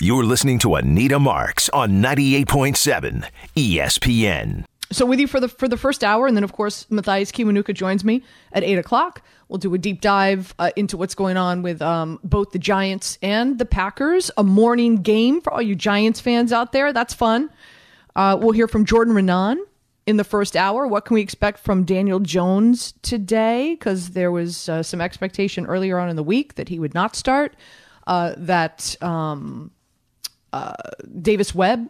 You're listening to Anita Marks on 98.7 ESPN. So with you for the for the first hour, and then of course Mathias Kiwanuka joins me at eight o'clock. We'll do a deep dive uh, into what's going on with um, both the Giants and the Packers. A morning game for all you Giants fans out there. That's fun. Uh, we'll hear from Jordan Raanan in the first hour. What can we expect from Daniel Jones today? Because there was uh, some expectation earlier on in the week that he would not start. Uh, that um, uh, Davis Webb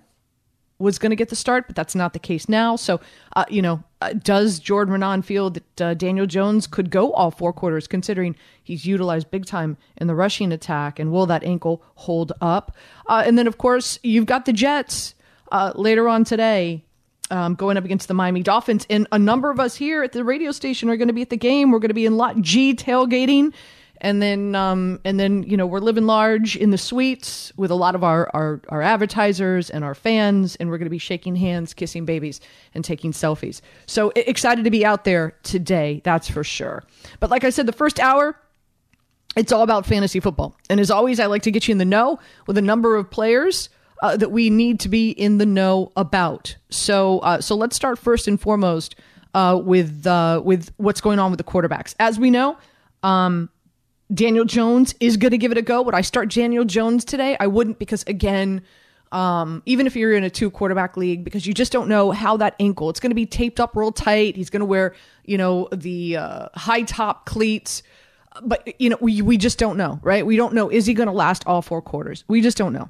was going to get the start, but that's not the case now. So, uh, you know, uh, does Jordan Raanan feel that uh, Daniel Jones could go all four quarters, considering he's utilized big time in the rushing attack? And will that ankle hold up? Uh, and then, of course, you've got the Jets uh, later on today. Um, going up against the Miami Dolphins. And a number of us here at the radio station are going to be at the game. We're going to be in Lot G tailgating and then um, and then you know we're living large in the suites with a lot of our our, our advertisers and our fans, and we're going to be shaking hands, kissing babies, and taking selfies. So excited to be out there today, that's for sure. But like I said, the first hour. It's all about fantasy football. And as always, I like to get you in the know with a number of players uh, that we need to be in the know about. So, uh, so let's start first and foremost uh, with uh, with what's going on with the quarterbacks. As we know, um, Daniel Jones is going to give it a go. Would I start Daniel Jones today? I wouldn't because again, um, even if you're in a two quarterback league, because you just don't know how that ankle. It's going to be taped up real tight. He's going to wear, you know, the uh, high top cleats, but you know, we we just don't know, right? We don't know is he going to last all four quarters? We just don't know.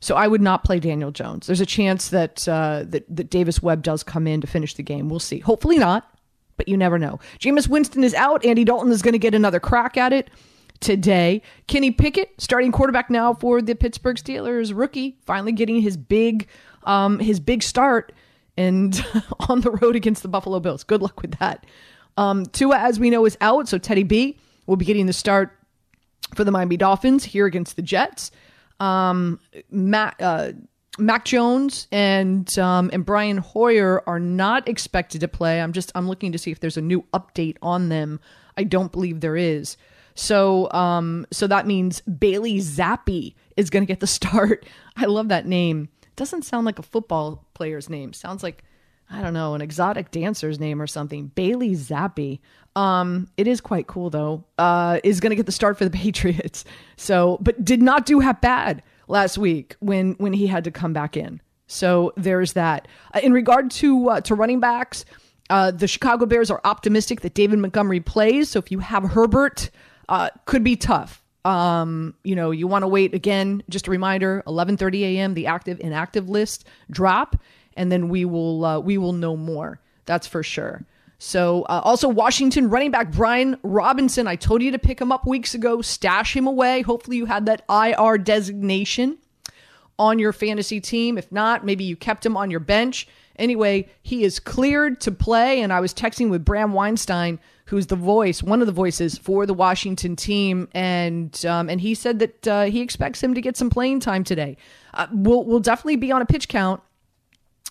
So I would not play Daniel Jones. There's a chance that uh, that that Davis Webb does come in to finish the game. We'll see. Hopefully not, but you never know. Jameis Winston is out. Andy Dalton is going to get another crack at it today. Kenny Pickett, starting quarterback now for the Pittsburgh Steelers, rookie, finally getting his big um, his big start and on the road against the Buffalo Bills. Good luck with that. Um, Tua, as we know, is out, so Teddy B will be getting the start for the Miami Dolphins here against the Jets. Um, Matt, uh, Mac Jones and um, and Brian Hoyer are not expected to play. I'm just I'm looking to see if there's a new update on them. I don't believe there is. So, um, so that means Bailey Zappe is going to get the start. I love that name. It doesn't sound like a football player's name. Sounds like I don't know, an exotic dancer's name or something. Bailey Zappe. Um, it is quite cool though. Uh, is going to get the start for the Patriots. So, but did not do half bad last week when when he had to come back in. So there's that. Uh, in regard to uh, to running backs, uh, the Chicago Bears are optimistic that David Montgomery plays. So if you have Herbert, uh, could be tough. Um, you know, you want to wait again. Just a reminder: 11:30 a.m. The active inactive list drop, and then we will uh, we will know more. That's for sure. So, uh, also Washington running back Brian Robinson. I told you to pick him up weeks ago. Stash him away. Hopefully, you had that IR designation on your fantasy team. If not, maybe you kept him on your bench. Anyway, he is cleared to play, and I was texting with Bram Weinstein who's the voice, one of the voices for the Washington team, and um, and he said that uh, he expects him to get some playing time today. Uh, we'll we'll definitely be on a pitch count,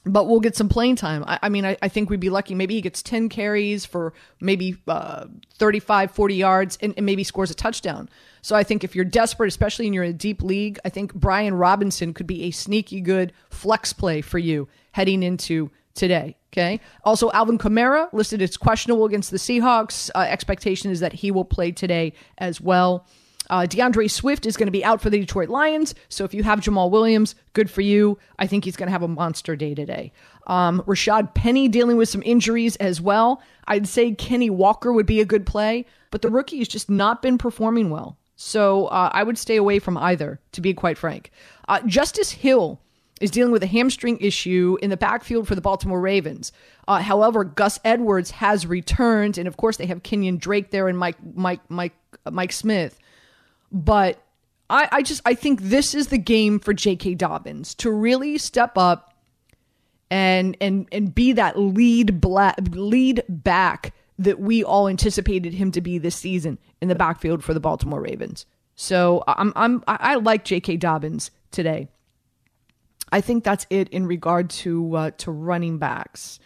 but we'll get some playing time. I, I mean, I, I, think we'd be lucky. Maybe he gets 10 carries for maybe uh, 35, 40 yards and, and, maybe scores a touchdown. So I think if you're desperate, especially in your deep league, I think Brian Robinson could be a sneaky good flex play for you heading into today. Okay. Also, Alvin Kamara listed as questionable against the Seahawks. Uh, expectation is that he will play today as well. Uh, D'Andre Swift is going to be out for the Detroit Lions. So if you have Jamaal Williams, good for you. I think he's going to have a monster day today. Um, Rashad Penny dealing with some injuries as well. I'd say Kenny Walker would be a good play, but the rookie has just not been performing well. So uh, I would stay away from either, to be quite frank. Uh, Justice Hill is dealing with a hamstring issue in the backfield for the Baltimore Ravens. Uh, however, Gus Edwards has returned, and of course they have Kenyon Drake there and Mike Mike Mike uh, Mike Smith. But I, I just I think this is the game for J.K. Dobbins to really step up and and and be that lead black lead back that we all anticipated him to be this season in the backfield for the Baltimore Ravens. So I'm I'm I like J.K. Dobbins today. I think that's it in regard to uh, to running backs.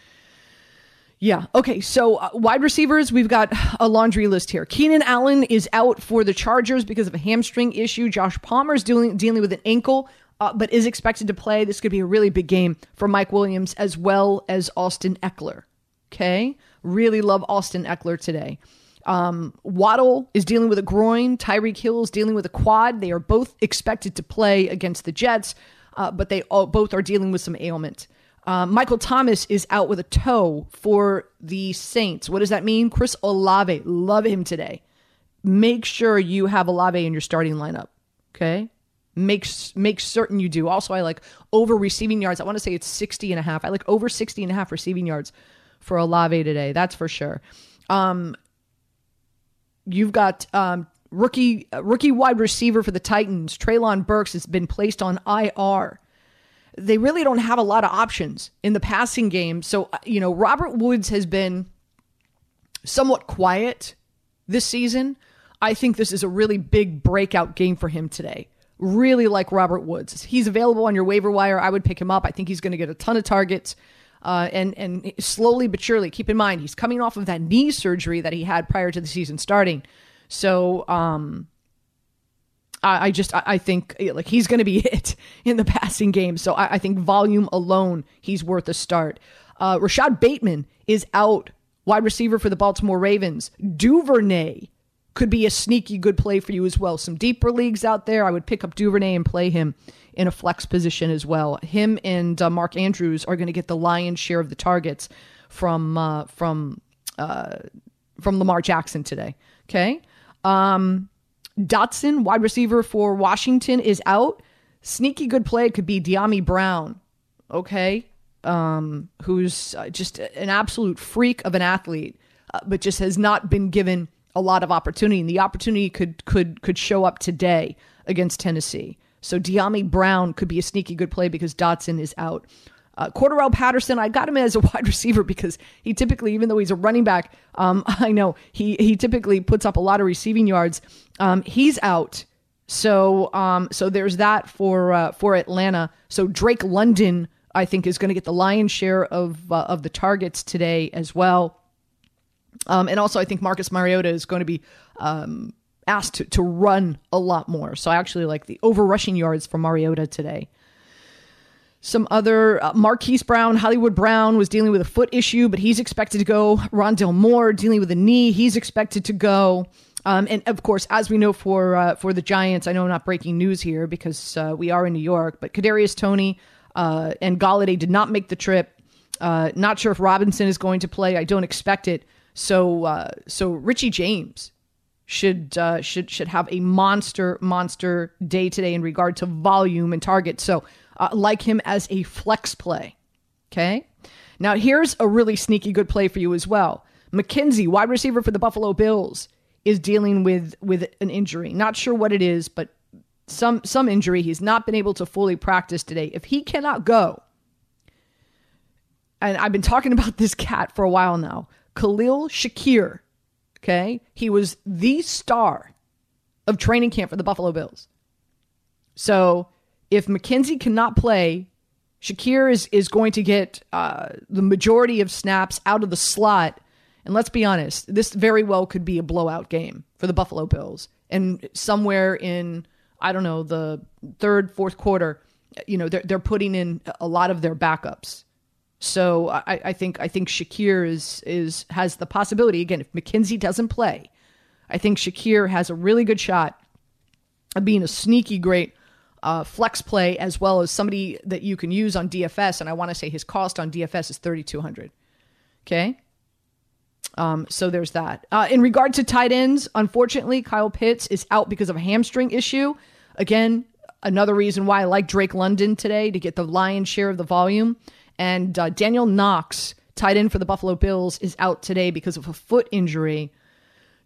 Yeah. Okay. So uh, wide receivers, we've got a laundry list here. Keenan Allen is out for the Chargers because of a hamstring issue. Josh Palmer is dealing dealing with an ankle, uh, but is expected to play. This could be a really big game for Mike Williams as well as Austin Ekeler. Okay. Really love Austin Ekeler today. Um, Waddle is dealing with a groin. Tyreek Hill is dealing with a quad. They are both expected to play against the Jets, uh, but they all, both are dealing with some ailment. Uh, Michael Thomas is out with a toe for the Saints. What does that mean? Chris Olave, love him today. Make sure you have Olave in your starting lineup. Okay. Make, make certain you do. Also, I like over receiving yards. I want to say it's 60 and a half. I like over 60 and a half receiving yards for Olave today. That's for sure. Um, you've got um, rookie rookie wide receiver for the Titans. Treylon Burks has been placed on IR they really don't have a lot of options in the passing game. So, uh, you know, Robert Woods has been somewhat quiet this season. I think this is a really big breakout game for him today. Really like Robert Woods. He's available on your waiver wire. I would pick him up. I think he's going to get a ton of targets. Uh, and and slowly but surely, keep in mind he's coming off of that knee surgery that he had prior to the season starting. So um, I, I just I, I, think like he's going to be it in the passing game. So I, I, think volume alone, he's worth a start. Uh, Rashod Bateman is out, wide receiver for the Baltimore Ravens. Duvernay could be a sneaky good play for you as well. Some deeper leagues out there, I would pick up Duvernay and play him in a flex position as well. Him and uh, Mark Andrews are going to get the lion's share of the targets from uh, from uh, from Lamar Jackson today. Okay. Um, Dotson, wide receiver for Washington, is out. Sneaky good play could be Dyami Brown, okay, um, who's uh, just an absolute freak of an athlete, uh, but just has not been given a lot of opportunity. And the opportunity could could could show up today against Tennessee. So Dyami Brown could be a sneaky good play because Dotson is out. Uh, Patterson, I got him as a wide receiver because he typically, even though he's a running back, um, I know he he typically puts up a lot of receiving yards. Um, he's out, so um, so there's that for uh, for Atlanta. So Drake London, I think, is going to get the lion's share of uh, of the targets today as well. Um, and also, I think Marcus Mariota is going to be um, asked to, to run a lot more. So I actually like the over rushing yards for Mariota today some other uh, Marquise Brown, Hollywood Brown was dealing with a foot issue, but he's expected to go. Rondale Moore dealing with a knee, he's expected to go. Um, and of course, as we know for uh, for the Giants, I know I'm not breaking news here because uh, we are in New York, but Kadarius Toney uh, and Golladay did not make the trip. Uh, not sure if Robinson is going to play. I don't expect it. So uh, so Richie James should should should have a monster monster day today in regard to volume and targets. So uh, like him as a flex play. Okay. Now, here's a really sneaky good play for you as well. McKenzie, wide receiver for the Buffalo Bills, is dealing with with an injury. Not sure what it is, but some some injury. He's not been able to fully practice today. If he cannot go, and I've been talking about this cat for a while now, Khalil Shakir. Okay, he was the star of training camp for the Buffalo Bills. So if McKenzie cannot play, Shakir is, is going to get uh, the majority of snaps out of the slot. And let's be honest, this very well could be a blowout game for the Buffalo Bills. And somewhere in, I don't know, the third, fourth quarter, you know, they're, they're putting in a lot of their backups. So I, I think I think Shakir is is has the possibility again if McKenzie doesn't play, I think Shakir has a really good shot of being a sneaky great uh, flex play as well as somebody that you can use on DFS. And I want to say his cost on DFS is 3200 Okay. Um, so there's that. Uh, in regard to tight ends, unfortunately, Kyle Pitts is out because of a hamstring issue. Again, another reason why I like Drake London today to get the lion's share of the volume. And uh, Daniel Knox, tight end for the Buffalo Bills, is out today because of a foot injury.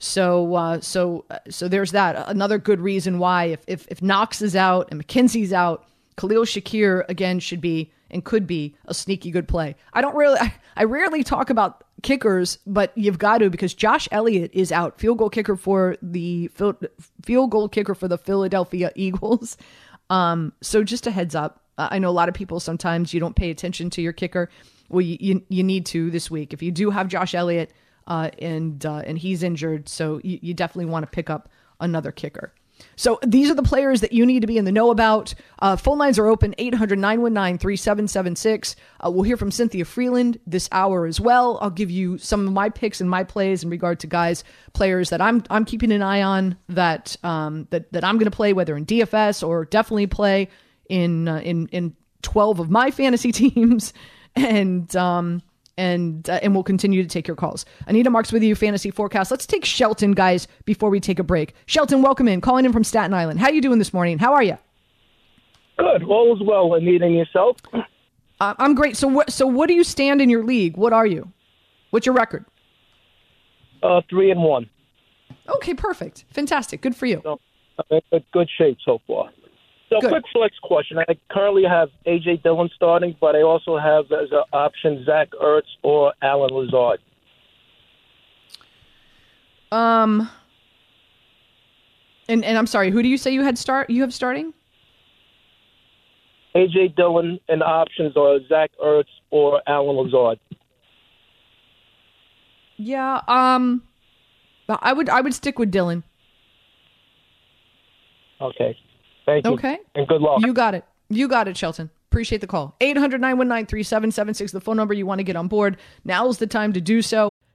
So uh, so uh, so there's that. Another good reason why if if, if Knox is out and McKenzie's out, Khalil Shakir again should be and could be a sneaky good play. I don't really I, I rarely talk about kickers, but you've got to because Josh Elliott is out, field goal kicker for the field goal kicker for the Philadelphia Eagles. Um, so just a heads up. I know a lot of people sometimes you don't pay attention to your kicker. Well, you you, you need to this week if you do have Josh Elliott uh, and uh, and he's injured, so you, you definitely want to pick up another kicker. So these are the players that you need to be in the know about. Uh, phone lines are open 800 919 3776. Uh, we'll hear from Cynthia Frelund this hour as well. I'll give you some of my picks and my plays in regard to guys, players that I'm I'm keeping an eye on that um, that that I'm going to play whether in DFS or definitely play in uh, in in 12 of my fantasy teams and um, and uh, and we'll continue to take your calls. Anita Marks with you, fantasy forecast. Let's take Shelton, guys, before we take a break. Shelton, welcome in, calling in from Staten Island. How you doing this morning? How are you? Good, all is well. Anita, and yourself? Uh, I'm great. So what? So what do you stand in your league? What are you? What's your record? Uh, three and one. Okay, perfect, fantastic, good for you. So, I'm in good shape so far. So, Good. quick flex question. I currently have A.J. Dillon starting, but I also have as an option Zach Ertz or Allen Lazard. Um, and and I'm sorry, who do you say you had start? You have starting? A.J. Dillon and options are Zach Ertz or Allen Lazard. Yeah, um, I would I would stick with Dillon. Okay. Thank you. Okay. And good luck. You got it. You got it, Shelton. Appreciate the call. 800 919 3776, the phone number you want to get on board. Now is the time to do so.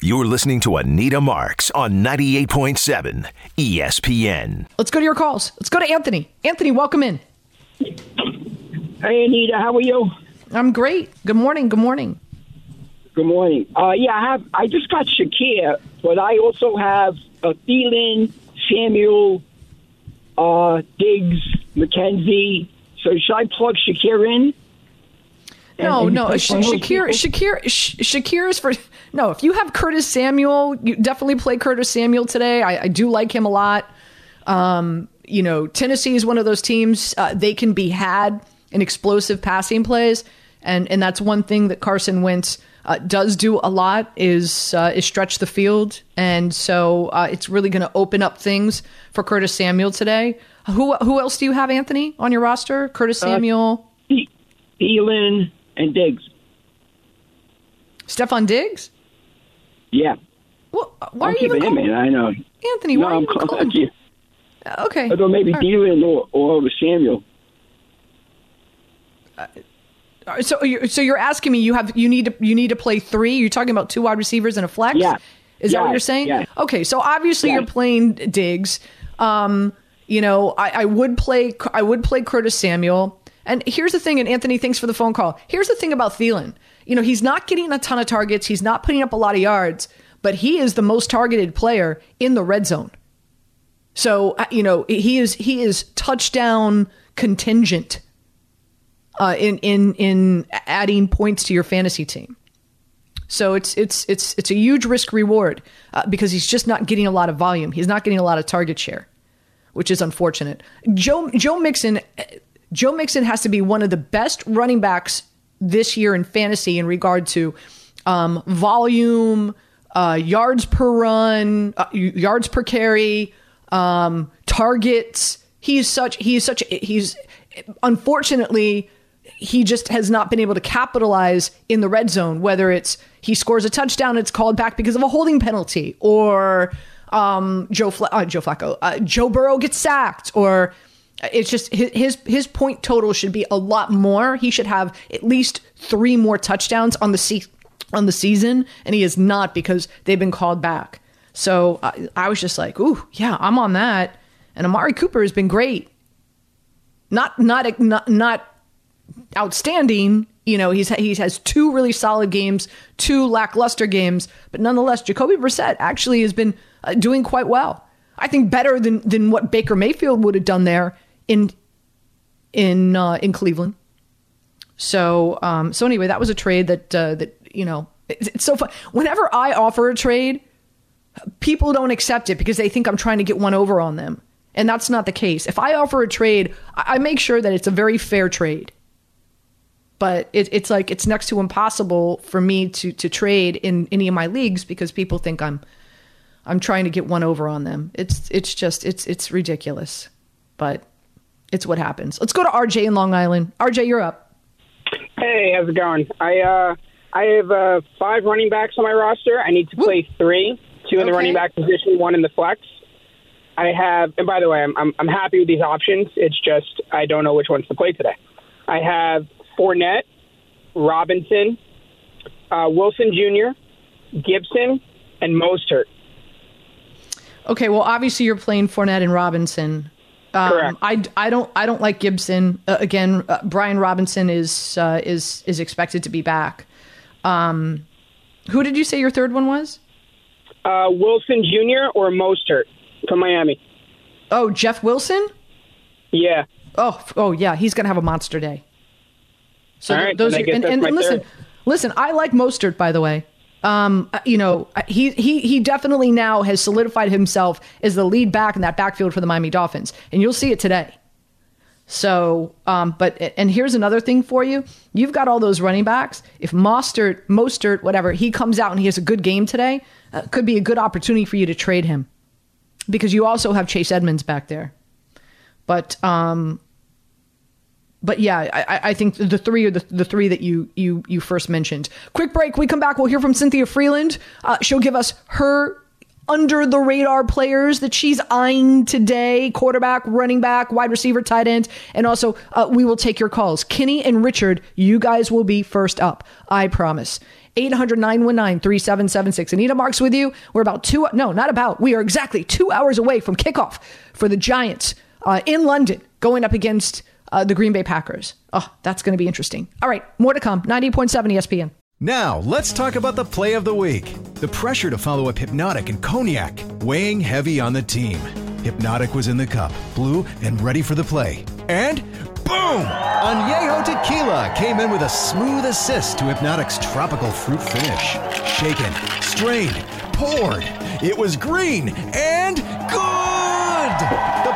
You're listening to Anita Marks on 98.7 ESPN. Let's go to your calls. Let's go to Anthony. Anthony, welcome in. Hey, Anita, how are you? I'm great. Good morning. Good morning. Good morning. Uh, yeah, I have. I just got Shakir, but I also have uh, Thielen, Samuel, uh, Diggs, McKenzie. So should I plug Shakir in? No, no. Shakir, Shakir, Shakir is for no. If you have Curtis Samuel, you definitely play Curtis Samuel today. I, I do like him a lot. Um, you know, Tennessee is one of those teams. Uh, they can be had in explosive passing plays, and and that's one thing that Carson Wentz uh, does do a lot is uh, is stretch the field, and so uh, it's really going to open up things for Curtis Samuel today. Who who else do you have, Anthony, on your roster? Curtis uh, Samuel, Thielen, and Diggs. Stefon Diggs? Yeah. Well, why I'm are you even him in? I know. Anthony, no, why are you I'm calling you? Okay. I thought maybe All Thielen or, or Samuel. Uh, so, you're, so you're asking me you have you need to you need to play three? You're talking about two wide receivers and a flex? Yeah. Is yeah. that what you're saying? Yeah. Okay, so obviously yeah. you're playing Diggs. Um, you know, I, I would play I would play Curtis Samuel. And here's the thing, and Anthony, thanks for the phone call. Here's the thing about Thielen. You know, he's not getting a ton of targets, he's not putting up a lot of yards, but he is the most targeted player in the red zone. So, uh, you know, he is he is touchdown contingent uh, in in in adding points to your fantasy team. So it's it's it's it's a huge risk reward uh, because he's just not getting a lot of volume. He's not getting a lot of target share, which is unfortunate. Joe Joe Mixon Joe Mixon has to be one of the best running backs this year in fantasy in regard to um, volume, uh, yards per run, uh, yards per carry, um, targets. He's such he's such he's unfortunately he just has not been able to capitalize in the red zone. Whether it's he scores a touchdown, it's called back because of a holding penalty, or um, Joe uh, Joe Flacco, uh, Joe Burrow gets sacked, or it's just his his point total should be a lot more. He should have at least three more touchdowns on the se- on the season, and he is not because they've been called back. So I, I was just like, ooh, yeah, I'm on that. And Amari Cooper has been great. Not not not not outstanding. You know, he's he has two really solid games, two lackluster games, but nonetheless, Jacoby Brissett actually has been uh, doing quite well. I think better than than what Baker Mayfield would have done there in in uh, in Cleveland. So um, so anyway, that was a trade that uh, that you know it's, it's so fun. Whenever I offer a trade, people don't accept it because they think I'm trying to get one over on them, and that's not the case. If I offer a trade, I, make sure that it's a very fair trade. But it, it's like it's next to impossible for me to to trade in any of my leagues because people think I'm I'm trying to get one over on them. It's it's just it's it's ridiculous, but it's what happens. Let's go to RJ in Long Island. RJ, you're up. Hey, how's it going? I uh I have uh, five running backs on my roster. I need to play three, two in Okay. the running back position, one in the flex. I have, and by the way, I'm, I'm I'm happy with these options. It's just I don't know which ones to play today. I have Fournette, Robinson, uh, Wilson Jr., Gibson, and Mostert. Okay, well, obviously you're playing Fournette and Robinson. Um, Correct. I, I don't I don't like Gibson. Uh, again, uh, Brian Robinson is uh, is is expected to be back. Um, who did you say your third one was? Uh, Wilson Jr. or Mostert from Miami. Oh, Jeff Wilson. Yeah. Oh, oh yeah, he's gonna have a monster day. So All th- right, those are and, and, and listen, third. listen. I like Mostert, by the way. Um, uh, you know, uh, he he he definitely now has solidified himself as the lead back in that backfield for the Miami Dolphins, and you'll see it today. So, um, but and here's another thing for you: you've got all those running backs. If Mostert, Mostert, whatever, he comes out and he has a good game today, uh, could be a good opportunity for you to trade him because you also have Chase Edmonds back there. But um, but yeah, I, I- think the three are the, the three that you you you first mentioned. Quick break. We come back. We'll hear from Cynthia Frelund. Uh, she'll give us her under the radar players that she's eyeing today: quarterback, running back, wide receiver, tight end, and also uh, we will take your calls. Kenny and Richard, you guys will be first up. I promise. 800 919 3776. Anita Marks with you. We're about two, no, not about. We are exactly two hours away from kickoff for the Giants uh, in London going up against uh, the Green Bay Packers. Oh, that's going to be interesting. All right, more to come. 90.7 ESPN. Now, let's talk about the play of the week. The pressure to follow up Hypnotic and Cognac, weighing heavy on the team. Hypnotic was in the cup, blue, and ready for the play. And boom! Añejo Tequila came in with a smooth assist to Hypnotic's tropical fruit finish. Shaken, strained, poured. It was green and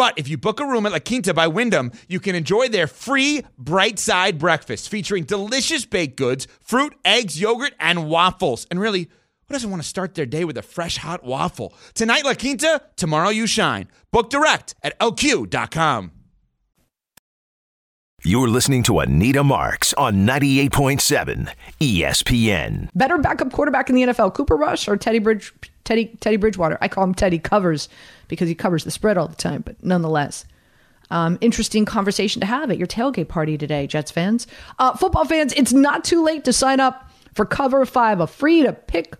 But if you book a room at La Quinta by Wyndham, you can enjoy their free bright side breakfast featuring delicious baked goods, fruit, eggs, yogurt, and waffles. And really, who doesn't want to start their day with a fresh hot waffle? Tonight, La Quinta, tomorrow, you shine. Book direct at lq.com. You're listening to Anita Marks on 98.7 ESPN. Better backup quarterback in the NFL, Cooper Rush or Teddy Bridge, Teddy Teddy Bridgewater. I call him Teddy Covers because he covers the spread all the time, but nonetheless. Um, interesting conversation to have at your tailgate party today, Jets fans. Uh, football fans, it's not too late to sign up for Cover 5, a free to pick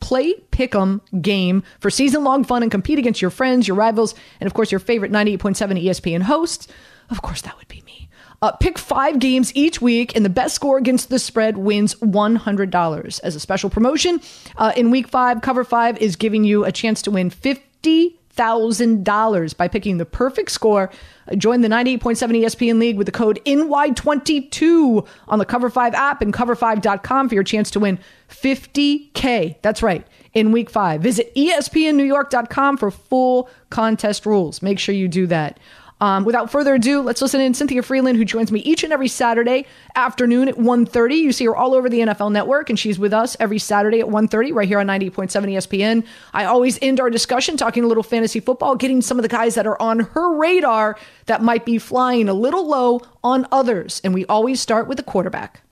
play pick'em game for season long fun and compete against your friends, your rivals, and of course your favorite 98.7 ESPN hosts. Of course, that would be me. Uh, pick five games each week, and the best score against the spread wins $100. As a special promotion, uh, in week five, Cover Five is giving you a chance to win 50 thousand dollars by picking the perfect score. Uh, Join the 98.7 ESPN League with the code NY22 on the Cover 5 app and cover5.com for your chance to win 50K. That's right, in week five. Visit ESPNNewYork.com for full contest rules. Make sure you do that. Um, without further ado, let's listen in Cynthia Frelund, who joins me each and every Saturday afternoon at 1.30. You see her all over the NFL Network, and she's with us every Saturday at 1.30 right here on 98.7 ESPN. I always end our discussion talking a little fantasy football, getting some of the guys that are on her radar that might be flying a little low on others. And we always start with the quarterback.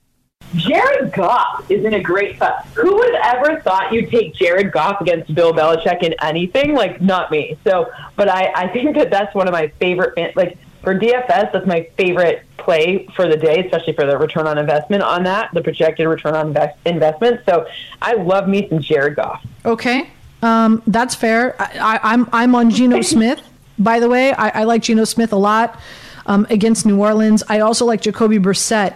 Jared Goff is in a great spot. Who would have ever thought you'd take Jared Goff against Bill Belichick in anything? Like, not me. So, but I, I think that that's one of my favorite, fan- like, for DFS, that's my favorite play for the day, especially for the return on investment on that, the projected return on invest- investment. So I love me some Jared Goff. Okay, um, that's fair. I, I, I'm I'm on Geno Smith. By the way, I, I like Geno Smith a lot um, against New Orleans. I also like Jacoby Brissett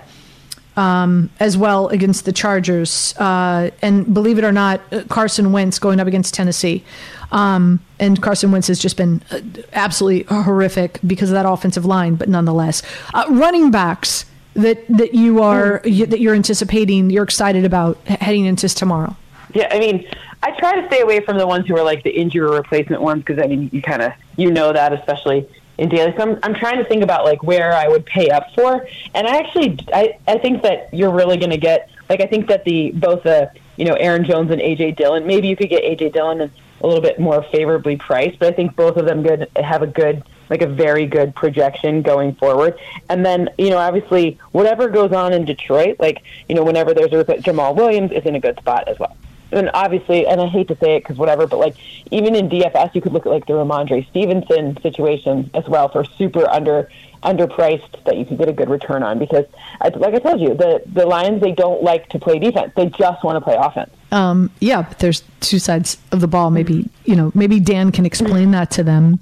um, as well against the Chargers. Uh, and believe it or not, uh, Carson Wentz going up against Tennessee. Um, and Carson Wentz has just been uh, absolutely horrific because of that offensive line, but nonetheless, uh, running backs that that you are you, that you're anticipating, you're excited about heading into tomorrow. Yeah, I mean, I try to stay away from the ones who are like the injury replacement ones because I mean, you kind of you know that, especially in daily. So I'm, I'm trying to think about like where I would pay up for, and I actually I I think that you're really going to get like I think that the both the you know Aaron Jones and AJ Dillon. Maybe you could get AJ Dillon a little bit more favorably priced, but I think both of them good have a good like a very good projection going forward. And then, you know, obviously whatever goes on in Detroit, like, you know, whenever there's a Jamaal Williams is in a good spot as well. And obviously, and I hate to say it because whatever, but like even in DFS, you could look at like the Rhamondre Stevenson situation as well for super under underpriced that you could get a good return on because, I- like I told you, the the Lions they don't like to play defense; they just want to play offense. Um, yeah, but there's two sides of the ball. Maybe you know, maybe Dan can explain that to them.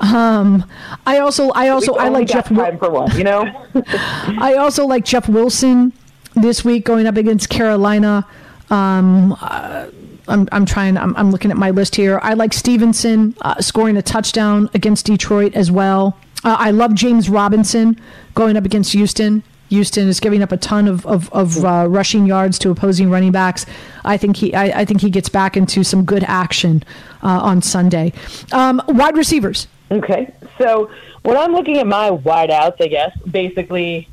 Um, I also, I also, I like Jeff. Time for one, you know. I also like Jeff Wilson this week going up against Carolina. Um, uh, I'm, I'm trying. I'm, I'm looking at my list here. I like Stevenson uh, scoring a touchdown against Detroit as well. Uh, I love James Robinson going up against Houston. Houston is giving up a ton of of, of uh, rushing yards to opposing running backs. I think he I, I think he gets back into some good action uh, on Sunday. Um, wide receivers. Okay, so when I'm looking at my wideouts, I guess basically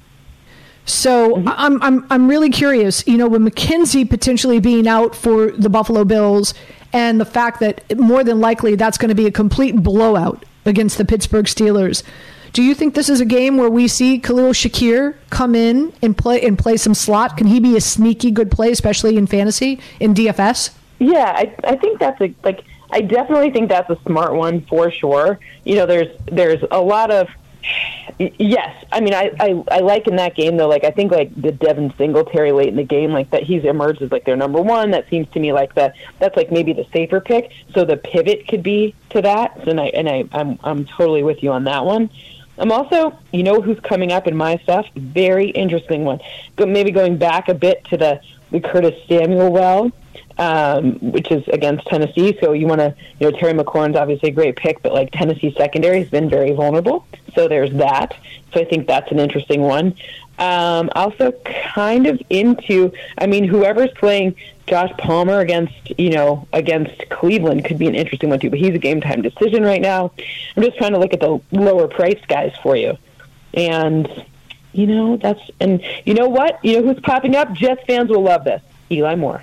So mm-hmm. I'm I'm I'm really curious. You know, with McKenzie potentially being out for the Buffalo Bills, and the fact that more than likely that's going to be a complete blowout against the Pittsburgh Steelers. Do you think this is a game where we see Khalil Shakir come in and play and play some slot? Can he be a sneaky good play, especially in fantasy in DFS? Yeah, I I think that's a like I definitely think that's a smart one for sure. You know, there's there's a lot of yes. I mean, I, I I like in that game though. Like I think like the Devin Singletary late in the game, like that he's emerged as like their number one. That seems to me like that that's like maybe the safer pick. So the pivot could be to that. And I and I I'm I'm totally with you on that one. I'm also, you know, who's coming up in my stuff? Very interesting one. Maybe going back a bit to the the Curtis Samuel well, um, which is against Tennessee. So you want to, you know, Terry McLaurin's obviously a great pick, but like Tennessee secondary has been very vulnerable. So there's that. So I think that's an interesting one. Um, also, kind of into, I mean, whoever's playing Josh Palmer against, you know, against Cleveland could be an interesting one too. But he's a game time decision right now. I'm just trying to look at the lower priced guys for you, and you know that's and you know what, you know who's popping up. Jets fans will love this. Eli Moore.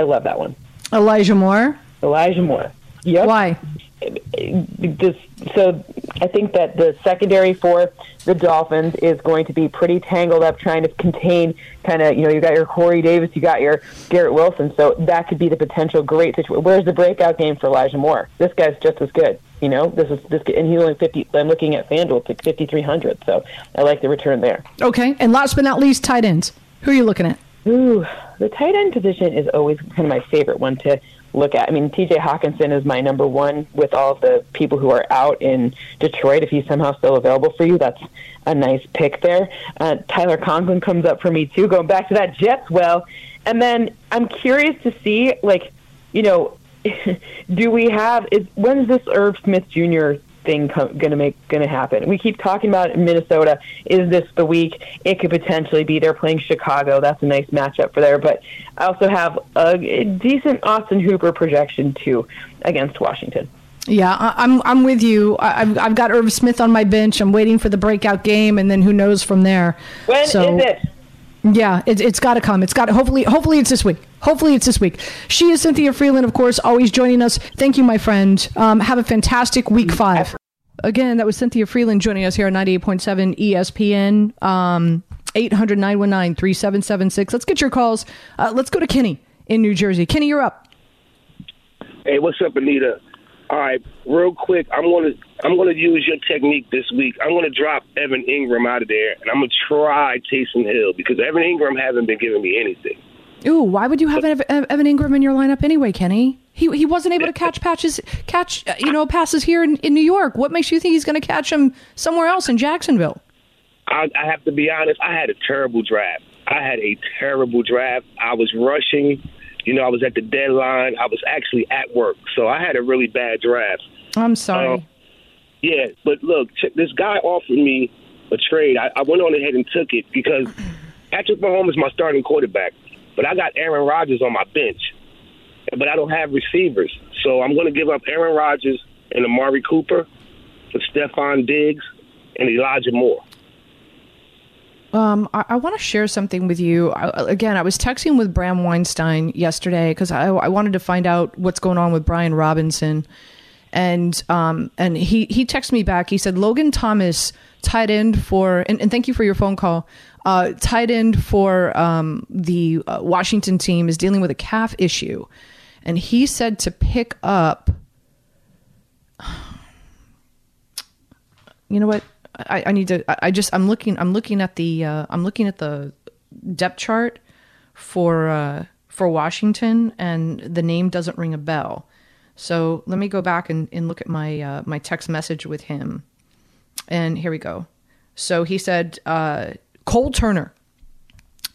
I love that one. Elijah Moore. Elijah Moore. Yep. Why? This, so I think that the secondary for the Dolphins is going to be pretty tangled up trying to contain kind of, you know, you got your Corey Davis, you got your Garrett Wilson. So that could be the potential great situation. Where's the breakout game for Elijah Moore? This guy's just as good. You know, this is this, and he's only fifty. I'm looking at FanDuel, it's like fifty three hundred. So I like the return there. Okay. And last but not least, tight ends. Who are you looking at? Ooh, the tight end position is always kind of my favorite one to look at. I mean, TJ Hockenson is my number one with all the people who are out in Detroit. If he's somehow still available for you, that's a nice pick there. Uh, Tyler Conklin comes up for me too, going back to that Jets well. And then I'm curious to see, like, you know, do we have is when's this Irv Smith Jr. thing going to make going to happen? We keep talking about Minnesota. Is this the week? It could potentially be. They're playing Chicago. That's a nice matchup for there. But I also have a, decent Austin Hooper projection too against Washington. Yeah, I, am I'm with you. I, have I've got Irv Smith on my bench. I'm waiting for the breakout game, and then who knows from there. When so, is it? Yeah, it, it's got to come. It's got hopefully hopefully it's this week. Hopefully it's this week. She is Cynthia Frelund, of course, always joining us. Thank you, my friend. Um, have a fantastic week five. Again, that was Cynthia Frelund joining us here on 98.7 ESPN. Um, 800 919 3776. Let's get your calls. Uh, let's go to Kenny in New Jersey. Kenny, you're up. Hey, what's up, Anita? All right, real quick, I'm gonna I'm gonna use your technique this week. I'm gonna drop Evan Engram out of there, and I'm gonna try Taysom Hill because Evan Engram hasn't been giving me anything. Ooh, why would you have Evan Engram in your lineup anyway, Kenny? He he wasn't able to catch patches, catch uh, you know passes here in, in New York. What makes you think he's going to catch them somewhere else in Jacksonville? I, I have to be honest. I had a terrible draft. I had a terrible draft. I was rushing. You know, I was at the deadline. I was actually at work, so I had a really bad draft. I'm sorry. Uh, yeah, but look, this guy offered me a trade. I, I went on ahead and took it because Patrick Mahomes is my starting quarterback, but I got Aaron Rodgers on my bench, but I don't have receivers, so I'm going to give up Aaron Rodgers and Amari Cooper for Stefon Diggs and Elijah Moore. Um, I, I want to share something with you. I, again, I was texting with Bram Weinstein yesterday because I, I wanted to find out what's going on with Brian Robinson, and um, and he he texted me back. He said Logan Thomas, tight end for, and, and thank you for your phone call. Uh, tight end for um, the uh, Washington team is dealing with a calf issue, and he said to pick up. You know what? I, I need to. I just. I'm looking. I'm looking at the. Uh, I'm looking at the depth chart for uh, for Washington, and the name doesn't ring a bell. So let me go back and, and look at my uh, my text message with him. And here we go. So he said, uh, Cole Turner.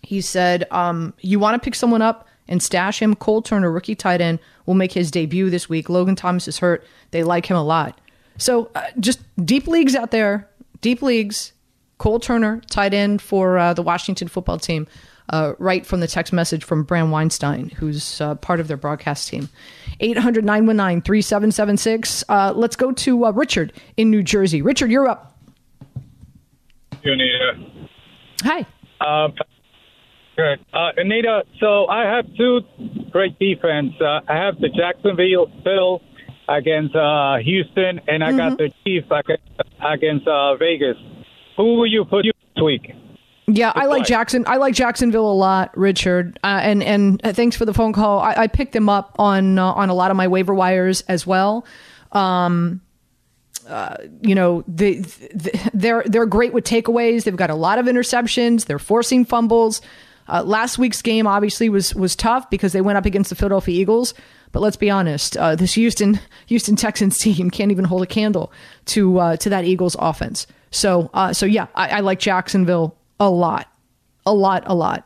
He said, um, you want to pick someone up and stash him. Cole Turner, rookie tight end, will make his debut this week. Logan Thomas is hurt. They like him a lot. So uh, just deep leagues out there deep leagues, Cole Turner, tight end for uh, the Washington football team, uh, right from the text message from Bram Weinstein, who's uh, part of their broadcast team. 800 919 3776. Uh, let's go to uh, Richard in New Jersey. Richard, you're up. You, Anita. Hi. Um, good. Uh, Anita, so I have two great defense. I have the Jacksonville Bill against uh, Houston, and I mm-hmm. got the Chiefs against uh, Vegas. Who will you put this week? Yeah, I like Jackson. I like Jacksonville a lot, Richard. Uh, and and uh, thanks for the phone call. I, I picked them up on uh, on a lot of my waiver wires as well. Um, uh, you know, they, they're they're great with takeaways. They've got a lot of interceptions. They're forcing fumbles. Uh, last week's game obviously was was tough because they went up against the Philadelphia Eagles. But let's be honest, uh, this Houston Houston Texans team can't even hold a candle to uh, to that Eagles offense. So uh, so yeah, I, I like Jacksonville a lot, a lot, a lot.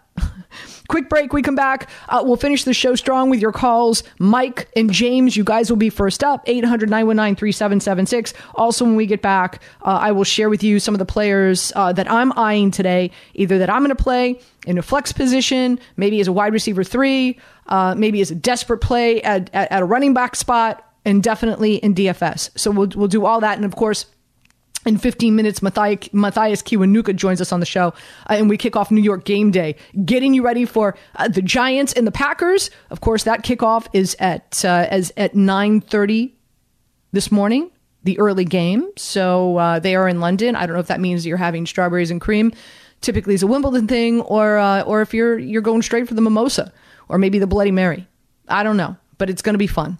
Quick break. We come back. Uh, we'll finish the show strong with your calls. Mike and James, you guys will be first up. 800 919 3776. Also, when we get back, uh, I will share with you some of the players uh, that I'm eyeing today, either that I'm going to play in a flex position, maybe as a wide receiver three, uh, maybe as a desperate play at, at, at a running back spot, and definitely in DFS. So we'll, we'll do all that. And of course, in 15 minutes, Mathias, Kiwanuka joins us on the show, uh, and we kick off New York game day, getting you ready for uh, the Giants and the Packers. Of course, that kickoff is at uh, as at 9:30 this morning, the early game. So uh, they are in London. I don't know if that means you're having strawberries and cream. Typically, is a Wimbledon thing, or uh, or if you're you're going straight for the mimosa, or maybe the Bloody Mary. I don't know, but it's going to be fun.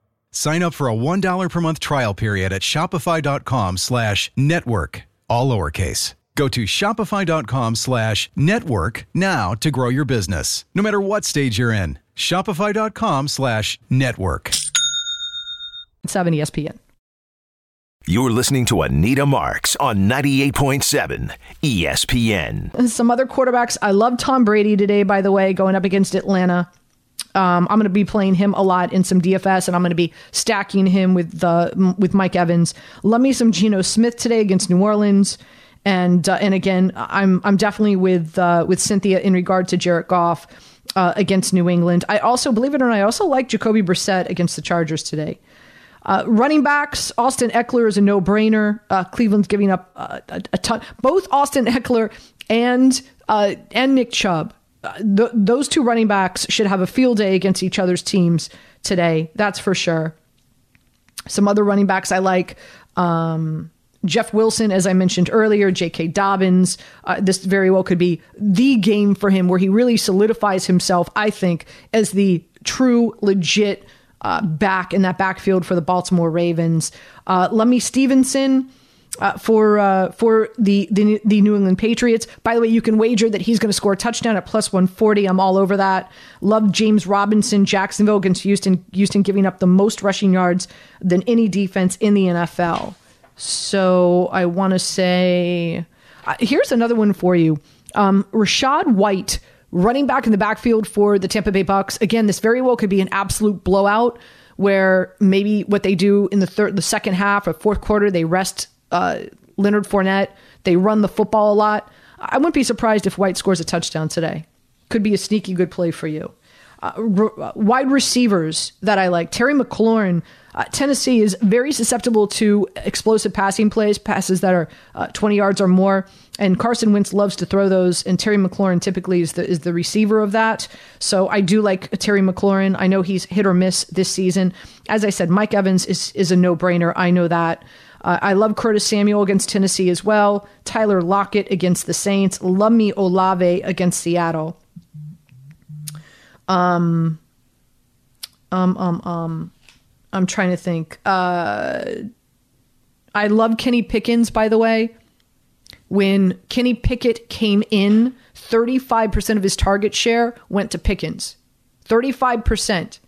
Sign up for a $1 per month trial period at shopify.com slash network, all lowercase. Go to shopify.com slash network now to grow your business, no matter what stage you're in. Shopify.com slash network. 7 ESPN. You're listening to Anita Marks on 98.7 ESPN. Some other quarterbacks. I love Tom Brady today, by the way, going up against Atlanta. Um, I'm going to be playing him a lot in some DFS, and I'm going to be stacking him with the with Mike Evans. Love me some Geno Smith today against New Orleans, and uh, and again, I'm I'm definitely with uh, with Cynthia in regard to Jared Goff uh, against New England. I also believe it or not, I also like Jacoby Brissett against the Chargers today. Uh, running backs, Austin Ekeler is a no brainer. Uh, Cleveland's giving up uh, a, a, ton. Both Austin Ekeler and uh, and Nick Chubb, th- those two running backs should have a field day against each other's teams today. That's for sure. Some other running backs I like. Um, Jeff Wilson, as I mentioned earlier, J.K. Dobbins. Uh, this very well could be the game for him where he really solidifies himself, I think, as the true, legit uh, back in that backfield for the Baltimore Ravens. Uh, Lemmy Stevenson. Uh, for uh, for the, the the New England Patriots. By the way, you can wager that he's going to score a touchdown at plus 140. I'm all over that. Love James Robinson, Jacksonville against Houston. Houston giving up the most rushing yards than any defense in the NFL. So I want to say, uh, here's another one for you. Um, Rachaad White running back in the backfield for the Tampa Bay Bucks. Again, this very well could be an absolute blowout where maybe what they do in the third, the second half or fourth quarter, they rest uh, Leonard Fournette. They run the football a lot. I wouldn't be surprised if White scores a touchdown today. Could be a sneaky good play for you. Uh, r- wide receivers that I like. Terry McLaurin. Uh, Tennessee is very susceptible to explosive passing plays, passes that are uh, 20 yards or more. And Carson Wentz loves to throw those, and Terry McLaurin typically is the is the receiver of that. So I do like Terry McLaurin. I know he's hit or miss this season. As I said, Mike Evans is is a no brainer. I know that. Uh, I love Curtis Samuel against Tennessee as well. Tyler Lockett against the Saints. Me Olave against Seattle. Um, um, um, um. I'm trying to think. Uh, I love Kenny Pickens, by the way. When Kenny Pickett came in, 35% of his target share went to Pickens. 35%.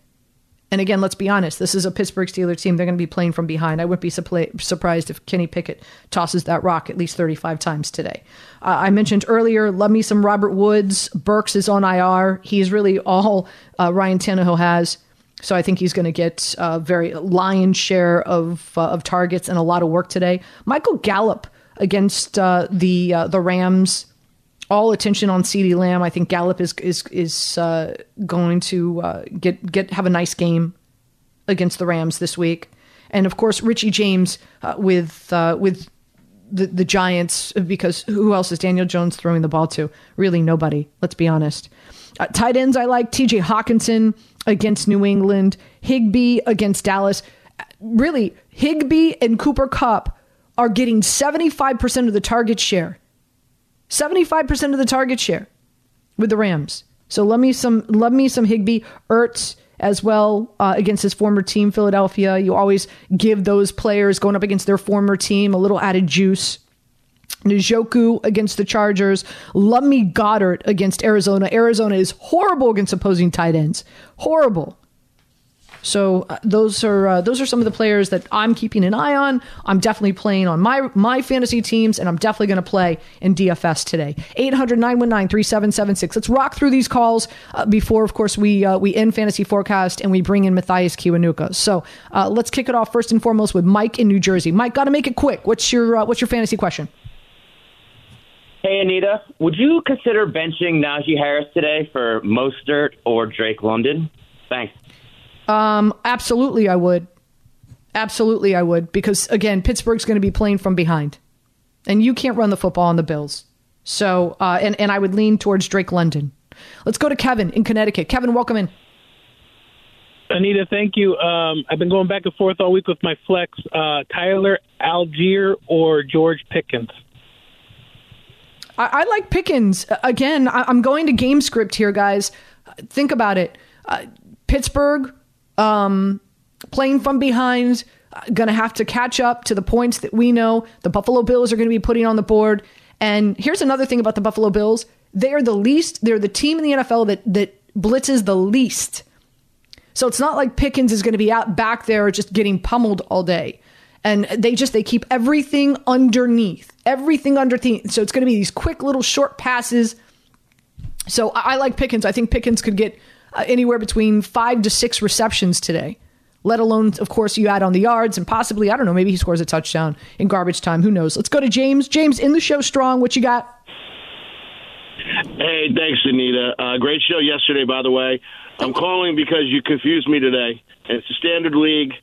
And again, let's be honest, this is a Pittsburgh Steelers team. They're going to be playing from behind. I wouldn't be surprised if Kenny Pickett tosses that rock at least 35 times today. Uh, I mentioned earlier, love me some Robert Woods. Burks is on IR. He's really all uh, Ryan Tannehill has. So I think he's going to get a very lion's share of uh, of targets and a lot of work today. Michael Gallup against uh, the uh, the Rams. All attention on CeeDee Lamb. I think Gallup is is is uh, going to uh, get get have a nice game against the Rams this week, and of course Richie James uh, with with the the Giants because who else is Daniel Jones throwing the ball to? Really nobody. Let's be honest. tight ends I like T.J. Hockenson against New England, Higbee against Dallas. Really, Higbee and Cooper Kupp are getting 75% of the target share. 75% of the target share with the Rams. So love me some love me some Higbee, Ertz as well uh, against his former team Philadelphia. You always give those players going up against their former team a little added juice. Njoku against the Chargers. Love me Goedert against Arizona. Arizona is horrible against opposing tight ends. Horrible. So uh, those are uh, those are some of the players that I'm keeping an eye on. I'm definitely playing on my my fantasy teams, and I'm definitely going to play in DFS today. 800-919-3776. Let's rock through these calls uh, before, of course, we uh, we end fantasy forecast and we bring in Mathias Kiwanuka. So uh, let's kick it off first and foremost with Mike in New Jersey. Mike, got to make it quick. What's your uh, what's your fantasy question? Hey, Anita, would you consider benching Najee Harris today for Mostert or Drake London? Thanks. Um, absolutely, I would. Absolutely, I would. Because, again, Pittsburgh's going to be playing from behind. And you can't run the football on the Bills. So, uh, and, and I would lean towards Drake London. Let's go to Kevin in Connecticut. Kevin, welcome in. Anita, thank you. Um, I've been going back and forth all week with my flex. Uh, Tyler Allgeier or George Pickens? I, I like Pickens. Again, I, am going to game script here, guys. Think about it. Uh, Pittsburgh, um, playing from behind, going to have to catch up to the points that we know the Buffalo Bills are going to be putting on the board. And here's another thing about the Buffalo Bills: they are the least, they're the team in the NFL that that blitzes the least. So it's not like Pickens is going to be out back there just getting pummeled all day. And they just they keep everything underneath, everything underneath. So it's going to be these quick little short passes. So I, I like Pickens. I think Pickens could get uh, anywhere between five to six receptions today. Let alone, of course, you add on the yards and possibly I don't know maybe he scores a touchdown in garbage time. Who knows? Let's go to James. James in the show strong. What you got? Hey, thanks, Anita. Uh, great show yesterday, by the way. I'm calling because you confused me today. It's a standard league.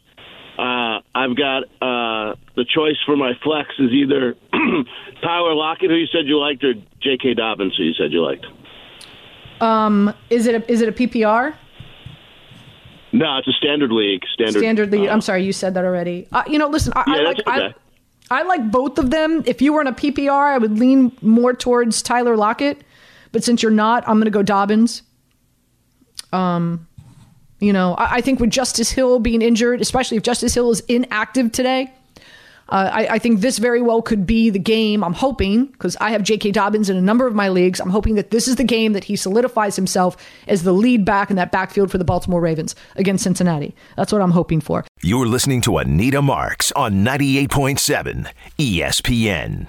Uh, I've got uh, the choice for my flex is either Tyler Lockett, who you said you liked, or J.K. Dobbins, who you said you liked. Um, is it a, is it a PPR? No, it's a standard league. Standard. Standard league. I'm sorry, you said that already. Uh, you know, listen, I, Yeah, I like okay. I, I like both of them. If you were in a PPR, I would lean more towards Tyler Lockett. But since you're not, I'm going to go Dobbins. Um, you know, I, I think with Justice Hill being injured, especially if Justice Hill is inactive today, uh, I, I think this very well could be the game. I'm hoping because I have J.K. Dobbins in a number of my leagues. I'm hoping that this is the game that he solidifies himself as the lead back in that backfield for the Baltimore Ravens against Cincinnati. That's what I'm hoping for. You're listening to Anita Marks on 98.7 ESPN.